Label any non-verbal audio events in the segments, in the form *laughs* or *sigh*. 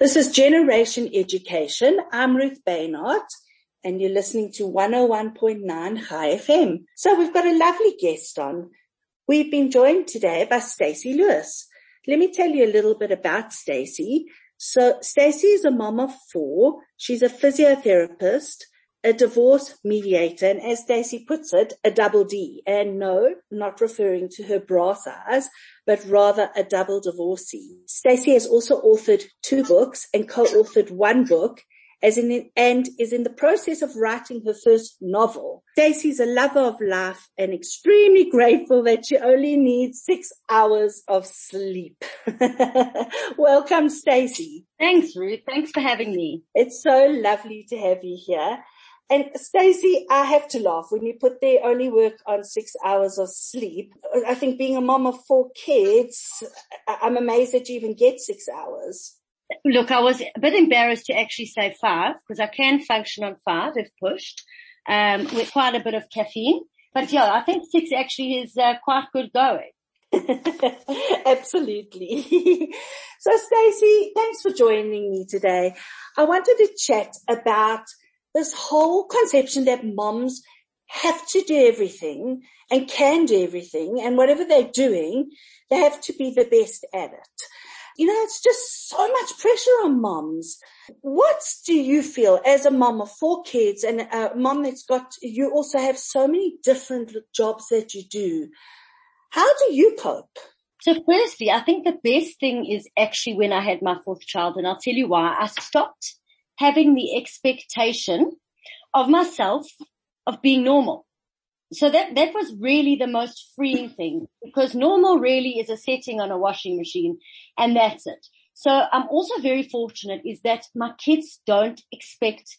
This is Generation Education. I'm Ruth Baynard and you're listening to 101.9 Chai FM. So we've got a lovely guest on. We've been joined today by Stacy Lewis. Let me tell you a little bit about Stacy. So Stacy is a mom of four. She's a physiotherapist, a divorce mediator, and as Stacy puts it, a double D. And no, not referring to her bra size, but rather a double divorcee. Stacy has also authored two books and co-authored one book as in, and is in the process of writing her first novel. Stacy's a lover of life and extremely grateful that she only needs six hours of sleep. *laughs* Welcome, Stacy. Thanks, Ruth. Thanks for having me. It's so lovely to have you here. And Stacy, I have to laugh when you put they only work on six hours of sleep. I think being a mom of four kids, I'm amazed that you even get six hours. Look, I was a bit embarrassed to actually say five because I can function on five if pushed, um, with quite a bit of caffeine. But yeah, I think six actually is uh, quite good going. *laughs* Absolutely. *laughs* so Stacy, thanks for joining me today. I wanted to chat about this whole conception that moms have to do everything and can do everything and whatever they're doing, they have to be the best at it. You know, it's just so much pressure on moms. What do you feel as a mom of four kids and a mom that's got, you also have so many different jobs that you do. How do you cope? So firstly, I think the best thing is actually when I had my fourth child and I'll tell you why. I stopped having the expectation of myself of being normal. So that, that was really the most freeing thing because normal really is a setting on a washing machine and that's it. So I'm also very fortunate is that my kids don't expect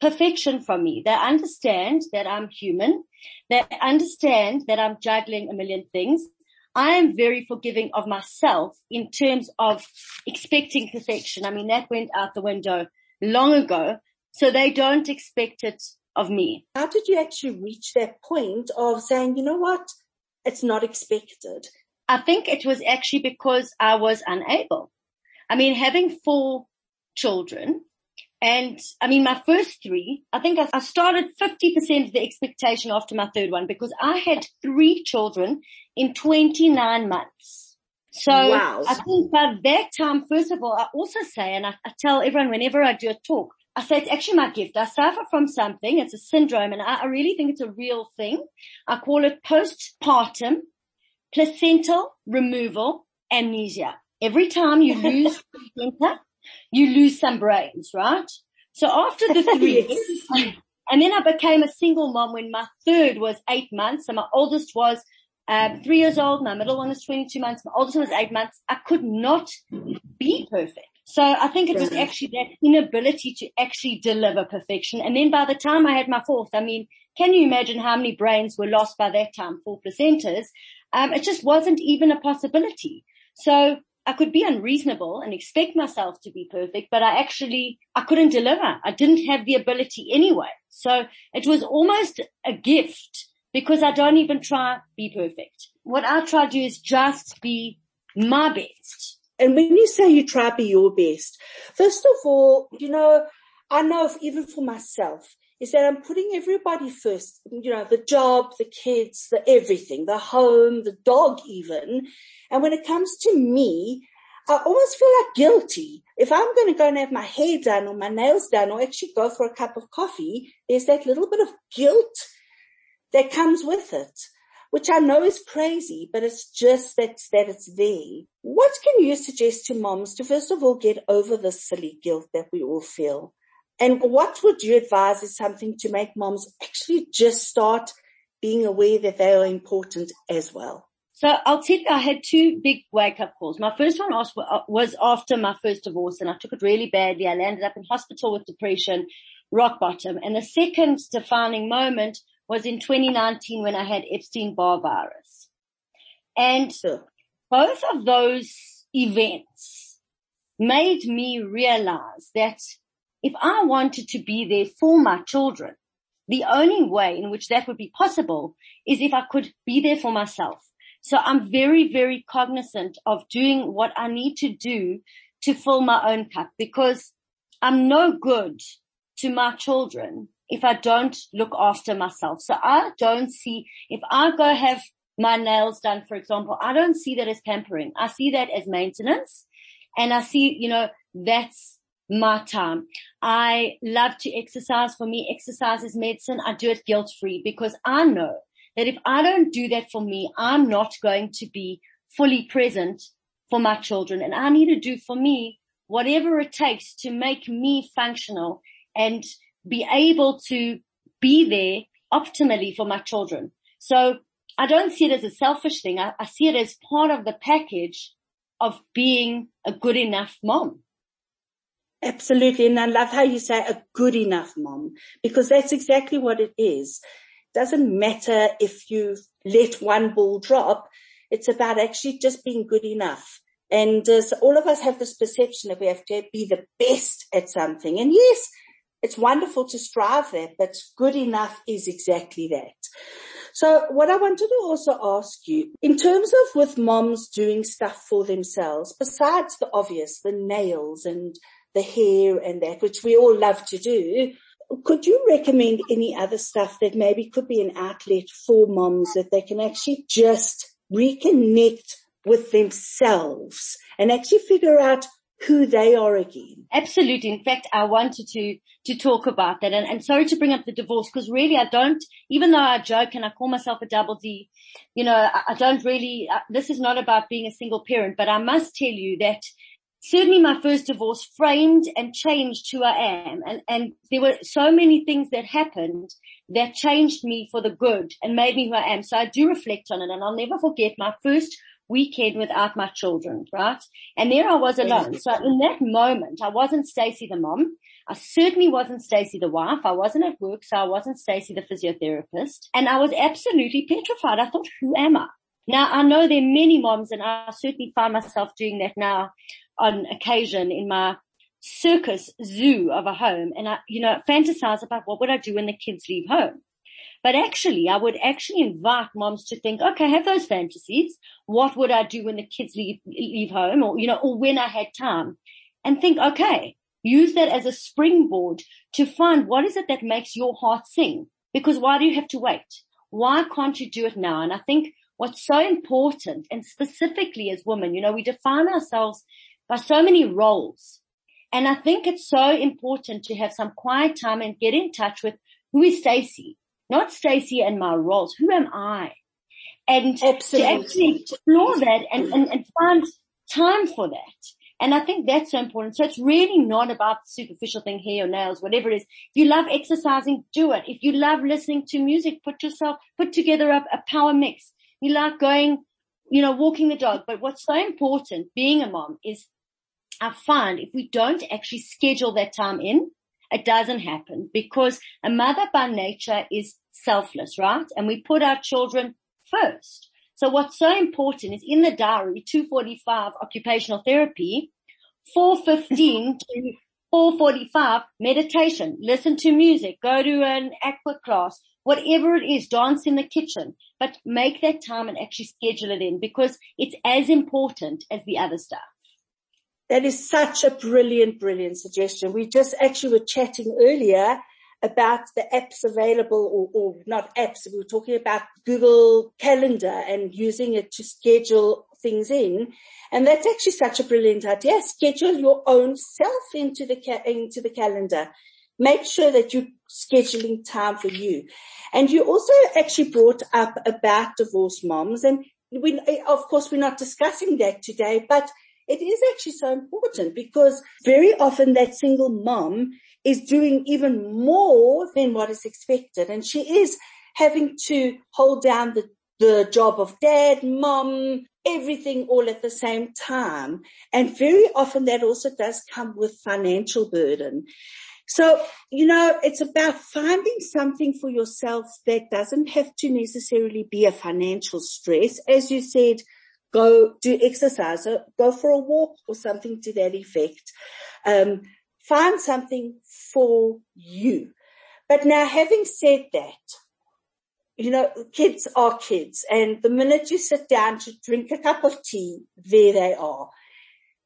perfection from me. They understand that I'm human. They understand that I'm juggling a million things. I am very forgiving of myself in terms of expecting perfection. I mean, that went out the window long ago. So they don't expect it of me. How did you actually reach that point of saying, you know what? It's not expected. I think it was actually because I was unable. I mean, having four children and I mean, my first three, I think I started 50% of the expectation after my third one because I had three children in 29 months. So wow. I think by that time, first of all, I also say, and I, I, tell everyone whenever I do a talk, I say it's actually my gift. I suffer from something. It's a syndrome and I, I really think it's a real thing. I call it postpartum placental removal amnesia. Every time you lose *laughs* placenta, you lose some brains, right? So after the *laughs* three, and then I became a single mom when my third was eight months and my oldest was um, three years old. My middle one is 22 months. My oldest one is eight months. I could not be perfect. So I think it was actually that inability to actually deliver perfection. And then by the time I had my fourth, I mean, can you imagine how many brains were lost by that time? Four placentas. Um, it just wasn't even a possibility. So I could be unreasonable and expect myself to be perfect, but I actually, I couldn't deliver. I didn't have the ability anyway. So it was almost a gift because I don't even try be perfect. What I try to do is just be my best. And when you say you try to be your best, first of all, you know, I know even for myself is that I'm putting everybody first, you know, the job, the kids, the everything, the home, the dog even. And when it comes to me, I almost feel like guilty. If I'm going to go and have my hair done or my nails done or actually go for a cup of coffee, there's that little bit of guilt that comes with it, which I know is crazy, but it's just that, that it's there. What can you suggest to moms to first of all get over the silly guilt that we all feel? And what would you advise is something to make moms actually just start being aware that they are important as well? So I'll tell you, I had two big wake up calls. My first one was after my first divorce and I took it really badly. I landed up in hospital with depression, rock bottom. And the second defining moment was in 2019 when I had Epstein-Barr virus. And both of those events made me realize that if I wanted to be there for my children, the only way in which that would be possible is if I could be there for myself. So I'm very, very cognizant of doing what I need to do to fill my own cup because I'm no good to my children if I don't look after myself. So I don't see, if I go have my nails done, for example, I don't see that as pampering. I see that as maintenance and I see, you know, that's my time. I love to exercise. For me, exercise is medicine. I do it guilt free because I know that if I don't do that for me, I'm not going to be fully present for my children. And I need to do for me whatever it takes to make me functional and be able to be there optimally for my children. So I don't see it as a selfish thing. I, I see it as part of the package of being a good enough mom. Absolutely. And I love how you say a good enough mom, because that's exactly what it is. It doesn't matter if you let one ball drop. It's about actually just being good enough. And uh, so all of us have this perception that we have to be the best at something. And yes, it's wonderful to strive there, but good enough is exactly that. So what I wanted to also ask you, in terms of with moms doing stuff for themselves, besides the obvious, the nails and the hair and that, which we all love to do, could you recommend any other stuff that maybe could be an outlet for moms that they can actually just reconnect with themselves and actually figure out who they are again. Absolutely. In fact, I wanted to, to talk about that and, and sorry to bring up the divorce because really I don't, even though I joke and I call myself a double D, you know, I, I don't really, uh, this is not about being a single parent, but I must tell you that certainly my first divorce framed and changed who I am. And, and there were so many things that happened that changed me for the good and made me who I am. So I do reflect on it and I'll never forget my first weekend without my children, right? And there I was alone. So in that moment, I wasn't Stacy the mom. I certainly wasn't Stacy the wife. I wasn't at work, so I wasn't Stacy the physiotherapist. And I was absolutely petrified. I thought, who am I? Now I know there are many moms and I certainly find myself doing that now on occasion in my circus zoo of a home and I, you know, fantasize about what would I do when the kids leave home. But actually, I would actually invite moms to think, okay, have those fantasies. What would I do when the kids leave, leave home or, you know, or when I had time and think, okay, use that as a springboard to find what is it that makes your heart sing? Because why do you have to wait? Why can't you do it now? And I think what's so important and specifically as women, you know, we define ourselves by so many roles. And I think it's so important to have some quiet time and get in touch with who is Stacy? Not Stacy and my roles. Who am I? And Absolutely. to actually explore that and, and, and find time for that. And I think that's so important. So it's really not about the superficial thing, hair or nails, whatever it is. If you love exercising, do it. If you love listening to music, put yourself, put together a, a power mix. You like going, you know, walking the dog. But what's so important being a mom is I find if we don't actually schedule that time in, it doesn't happen because a mother by nature is selfless, right? And we put our children first. So what's so important is in the diary, 245 occupational therapy, 415 *laughs* to 445 meditation, listen to music, go to an aqua class, whatever it is, dance in the kitchen, but make that time and actually schedule it in because it's as important as the other stuff. That is such a brilliant, brilliant suggestion. We just actually were chatting earlier about the apps available or, or, not apps. We were talking about Google Calendar and using it to schedule things in. And that's actually such a brilliant idea. Schedule your own self into the, ca- into the calendar. Make sure that you're scheduling time for you. And you also actually brought up about divorced moms and we, of course, we're not discussing that today, but it is actually so important because very often that single mom is doing even more than what is expected and she is having to hold down the, the job of dad, mom, everything all at the same time. And very often that also does come with financial burden. So, you know, it's about finding something for yourself that doesn't have to necessarily be a financial stress. As you said, go do exercise, or go for a walk or something to that effect. Um, find something for you. But now having said that, you know, kids are kids and the minute you sit down to drink a cup of tea, there they are.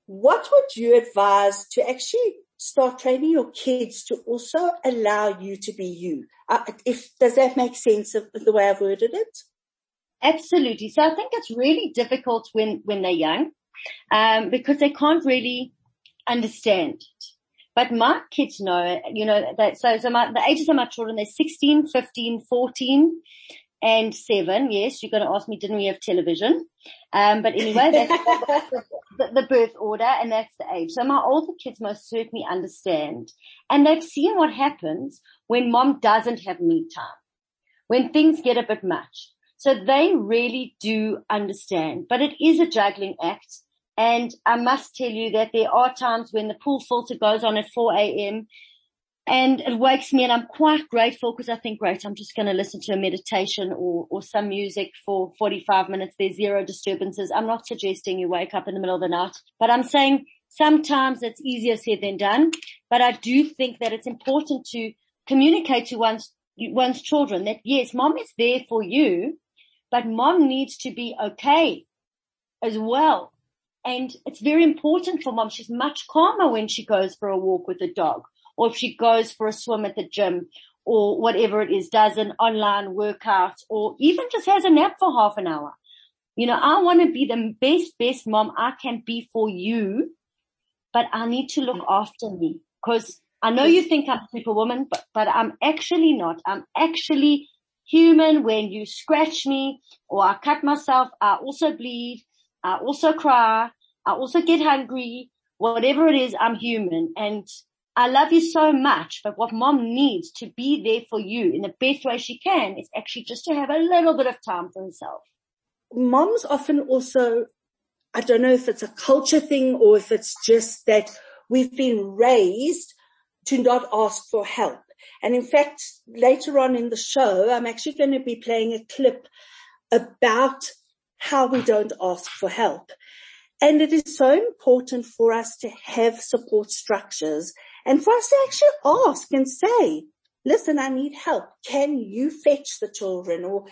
what would you advise to actually start training your kids to also allow you to be you? Uh, if, does that make sense of the way I've worded it? Absolutely. So I think it's really difficult when, when they're young, um, because they can't really understand it. But my kids know, you know, that, so, so my, the ages of my children, they're 16, 15, 14, and seven. Yes, you're going to ask me, didn't we have television? Um, but anyway, that's *laughs* the, the, birth order and that's the age. So my older kids most certainly understand and they've seen what happens when mom doesn't have me time, when things get a bit much. So they really do understand, but it is a juggling act. And I must tell you that there are times when the pool filter goes on at 4 a.m. and it wakes me and I'm quite grateful because I think, great, I'm just going to listen to a meditation or, or some music for 45 minutes. There's zero disturbances. I'm not suggesting you wake up in the middle of the night, but I'm saying sometimes it's easier said than done. But I do think that it's important to communicate to one's, one's children that yes, mom is there for you, but mom needs to be okay as well and it's very important for mom. She's much calmer when she goes for a walk with the dog or if she goes for a swim at the gym or whatever it is, does an online workout or even just has a nap for half an hour. You know, I want to be the best, best mom I can be for you, but I need to look after me because I know you think I'm a superwoman, but, but I'm actually not. I'm actually human. When you scratch me or I cut myself, I also bleed. I also cry. I also get hungry. Whatever it is, I'm human and I love you so much, but what mom needs to be there for you in the best way she can is actually just to have a little bit of time for herself. Moms often also, I don't know if it's a culture thing or if it's just that we've been raised to not ask for help. And in fact, later on in the show, I'm actually going to be playing a clip about how we don't ask for help. And it is so important for us to have support structures and for us to actually ask and say, listen, I need help. Can you fetch the children or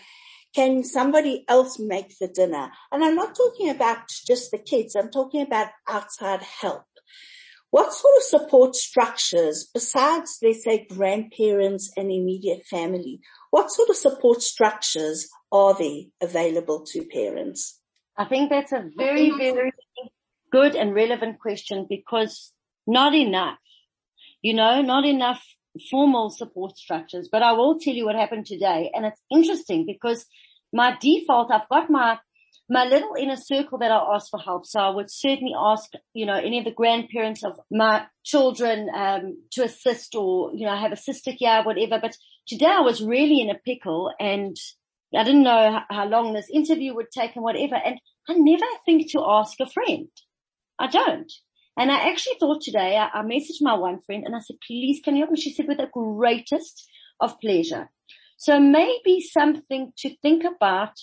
can somebody else make the dinner? And I'm not talking about just the kids. I'm talking about outside help. What sort of support structures besides, let's say, grandparents and immediate family, what sort of support structures are they available to parents? I think that's a very, very good and relevant question because not enough, you know, not enough formal support structures. But I will tell you what happened today. And it's interesting because my default, I've got my, my little inner circle that I ask for help. So I would certainly ask, you know, any of the grandparents of my children, um, to assist or, you know, have a sister here, whatever. But today I was really in a pickle and I didn't know how long this interview would take and whatever. And I never think to ask a friend. I don't. And I actually thought today, I, I messaged my one friend and I said, please can you help me? She said with the greatest of pleasure. So maybe something to think about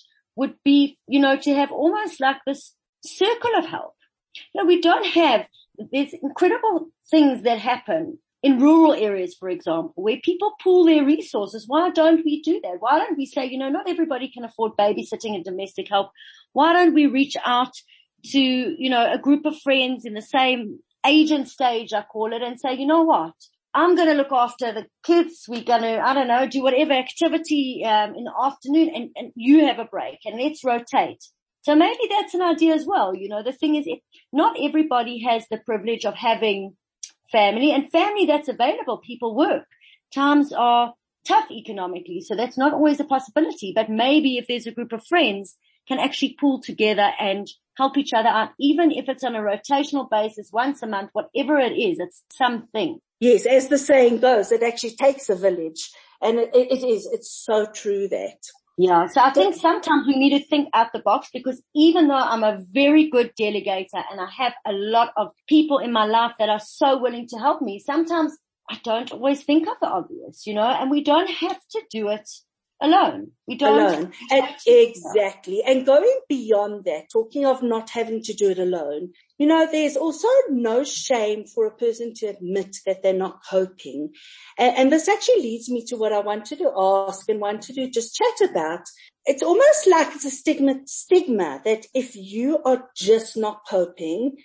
would be, you know, to have almost like this circle of help. You know, we don't have, there's incredible things that happen in rural areas, for example, where people pool their resources, why don't we do that? Why don't we say, you know, not everybody can afford babysitting and domestic help. Why don't we reach out to, you know, a group of friends in the same age and stage, I call it, and say, you know what? I'm going to look after the kids. We're going to, I don't know, do whatever activity um, in the afternoon and, and you have a break and let's rotate. So maybe that's an idea as well. You know, the thing is, if not everybody has the privilege of having family and family that's available. People work. Times are tough economically, so that's not always a possibility. But maybe if there's a group of friends can actually pull together and help each other out, even if it's on a rotational basis once a month, whatever it is, it's something. Yes, as the saying goes, it actually takes a village. And it, it is, it's so true that. Yeah. So I think sometimes we need to think out the box because even though I'm a very good delegator and I have a lot of people in my life that are so willing to help me, sometimes I don't always think of the obvious, you know, and we don't have to do it alone. We don't. Alone. And exactly. And going beyond that, talking of not having to do it alone, you know, there's also no shame for a person to admit that they're not coping. And, and this actually leads me to what I wanted to ask and wanted to just chat about. It's almost like it's a stigma, stigma that if you are just not coping,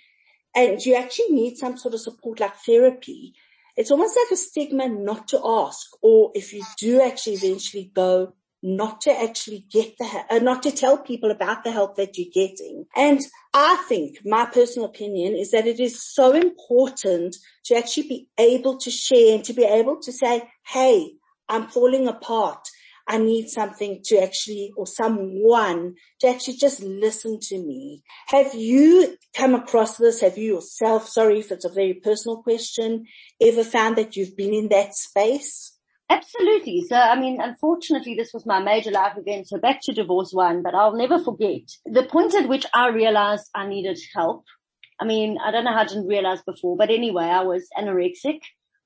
and you actually need some sort of support like therapy, it's almost like a stigma not to ask, or if you do actually eventually go, not to actually get the, uh, not to tell people about the help that you're getting. And I think my personal opinion is that it is so important to actually be able to share and to be able to say, Hey, I'm falling apart. I need something to actually, or someone to actually just listen to me. Have you come across this? Have you yourself, sorry if it's a very personal question, ever found that you've been in that space? Absolutely. So, I mean, unfortunately, this was my major life event. So back to divorce one, but I'll never forget the point at which I realized I needed help. I mean, I don't know how I didn't realize before, but anyway, I was anorexic.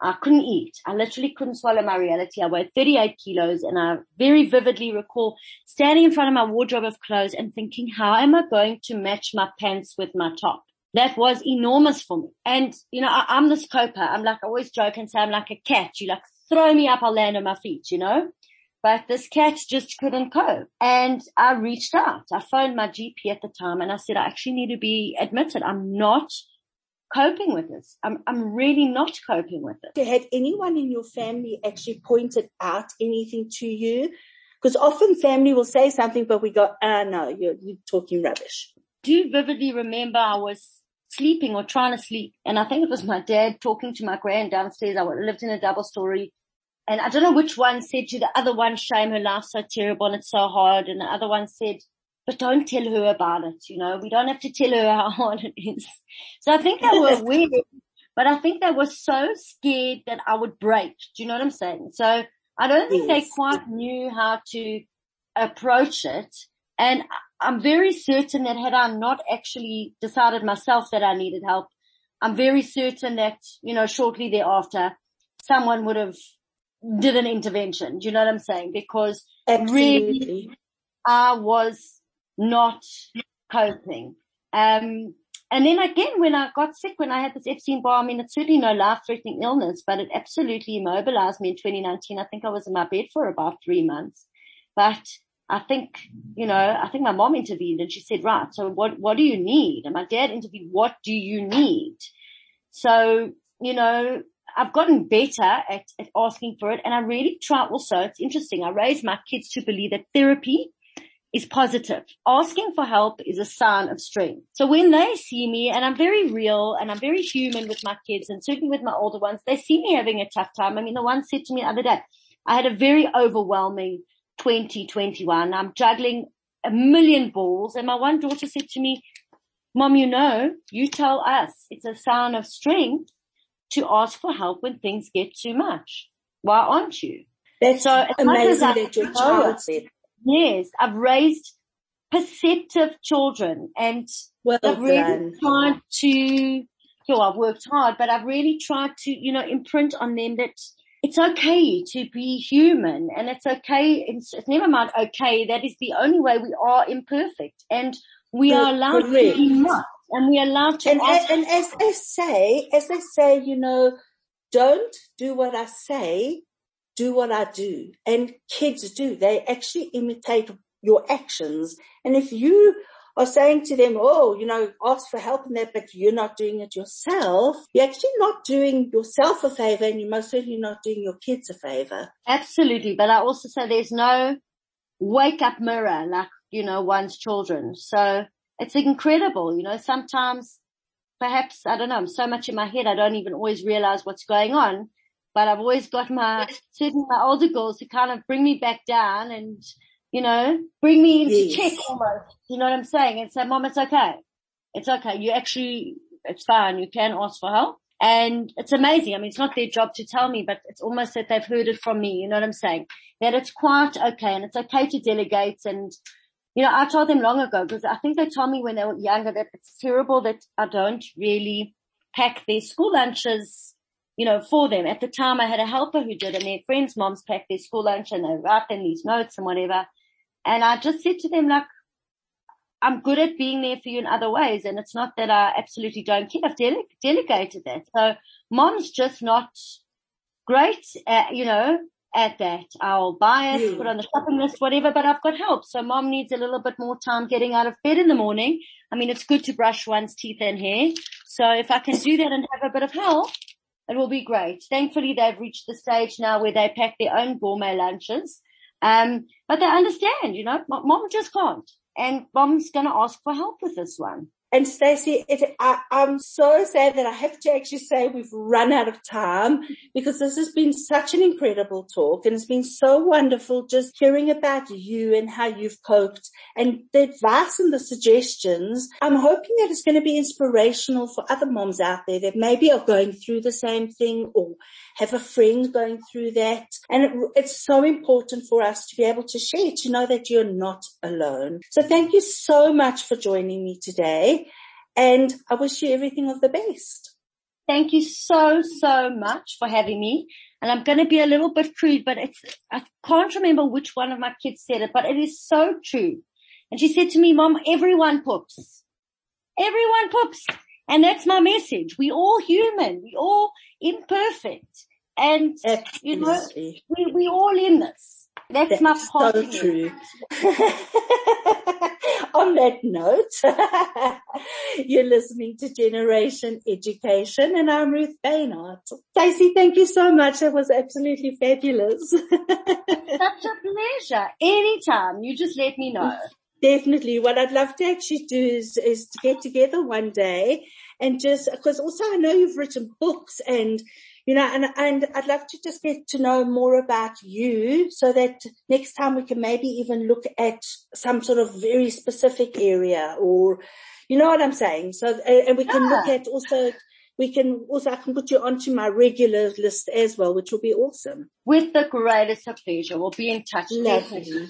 I couldn't eat. I literally couldn't swallow my reality. I weighed 38 kilos and I very vividly recall standing in front of my wardrobe of clothes and thinking, how am I going to match my pants with my top? That was enormous for me. And, you know, I, am this coper. I'm like, I always joke and say I'm like a cat. You like throw me up, I'll land on my feet, you know? But this cat just couldn't cope. And I reached out. I phoned my GP at the time and I said, I actually need to be admitted. I'm not coping with this. I'm, I'm really not coping with it. Had anyone in your family actually pointed out anything to you? Because often family will say something, but we go, ah, no, you're, you're talking rubbish. Do you vividly remember I was sleeping or trying to sleep and I think it was my dad talking to my grand downstairs. I lived in a double story and I don't know which one said to the other one, shame her life's so terrible and it's so hard. And the other one said, but don't tell her about it. You know, we don't have to tell her how *laughs* hard it is. So I think they were *laughs* weird, but I think they were so scared that I would break. Do you know what I'm saying? So I don't think yes. they quite knew how to approach it. And I'm very certain that had I not actually decided myself that I needed help, I'm very certain that, you know, shortly thereafter, someone would have did an intervention. Do you know what I'm saying? Because Absolutely. really I was not coping. Um, and then again, when I got sick, when I had this Epstein-Barr, I mean, it's certainly no life-threatening illness, but it absolutely immobilized me in 2019. I think I was in my bed for about three months, but I think, you know, I think my mom intervened and she said, right, so what, what do you need? And my dad intervened, what do you need? So, you know, I've gotten better at, at asking for it and I really try also, it's interesting. I raised my kids to believe that therapy is positive. Asking for help is a sign of strength. So when they see me and I'm very real and I'm very human with my kids and certainly with my older ones, they see me having a tough time. I mean, the one said to me the other day, I had a very overwhelming 2021. I'm juggling a million balls and my one daughter said to me, mom, you know, you tell us it's a sign of strength to ask for help when things get too much. Why aren't you? That's so amazing that your child said Yes, I've raised perceptive children and well I've really tried to, you know, I've worked hard, but I've really tried to, you know, imprint on them that it's okay to be human and it's okay. It's, it's never mind okay. That is the only way we are imperfect and we are allowed to be not and we are allowed to and, and, and as they say, as they say, you know, don't do what I say, do what I do. And kids do. They actually imitate your actions. And if you are saying to them, oh, you know, ask for help in that, but you're not doing it yourself, you're actually not doing yourself a favor and you're most certainly not doing your kids a favor. Absolutely. But I also say there's no wake up mirror like, you know, one's children. So it's incredible. You know, sometimes perhaps, I don't know, I'm so much in my head, I don't even always realize what's going on but I've always got my, certain my older girls to kind of bring me back down and, you know, bring me into yes. check almost. You know what I'm saying? And say, mom, it's okay. It's okay. You actually, it's fine. You can ask for help. And it's amazing. I mean, it's not their job to tell me, but it's almost that they've heard it from me. You know what I'm saying? That it's quite okay and it's okay to delegate. And, you know, I told them long ago because I think they told me when they were younger that it's terrible that I don't really pack their school lunches you know, for them. At the time I had a helper who did and their friends' moms packed their school lunch and they write them these notes and whatever. And I just said to them like, I'm good at being there for you in other ways. And it's not that I absolutely don't care. I've dele- delegated that. So mom's just not great at, you know, at that. I'll buy it, yeah. put on the shopping list, whatever, but I've got help. So mom needs a little bit more time getting out of bed in the morning. I mean, it's good to brush one's teeth and hair. So if I can do that and have a bit of help, it will be great. Thankfully, they've reached the stage now where they pack their own gourmet lunches. Um, but they understand, you know, mom just can't. And mom's going to ask for help with this one. And Stacy, I, am so sad that I have to actually say we've run out of time because this has been such an incredible talk and it's been so wonderful just hearing about you and how you've coped and the advice and the suggestions. I'm hoping that it's going to be inspirational for other moms out there that maybe are going through the same thing or have a friend going through that. And it, it's so important for us to be able to share, to know that you're not alone. So thank you so much for joining me today. And I wish you everything of the best. Thank you so, so much for having me. And I'm going to be a little bit crude, but it's, I can't remember which one of my kids said it, but it is so true. And she said to me, mom, everyone poops. Everyone poops. And that's my message. We all human. We all imperfect. And, Absolutely. you know, we, we all in this. That's, That's my so true. *laughs* On that note, *laughs* you're listening to Generation Education and I'm Ruth Baynard. Stacy, thank you so much. That was absolutely fabulous. Such a pleasure. Anytime. You just let me know. Definitely. What I'd love to actually do is, is to get together one day and just, cause also I know you've written books and you know, and, and I'd love to just get to know more about you so that next time we can maybe even look at some sort of very specific area or, you know what I'm saying? So, and we can yeah. look at also, we can also, I can put you onto my regular list as well, which will be awesome. With the greatest of pleasure. We'll be in touch. Lovely.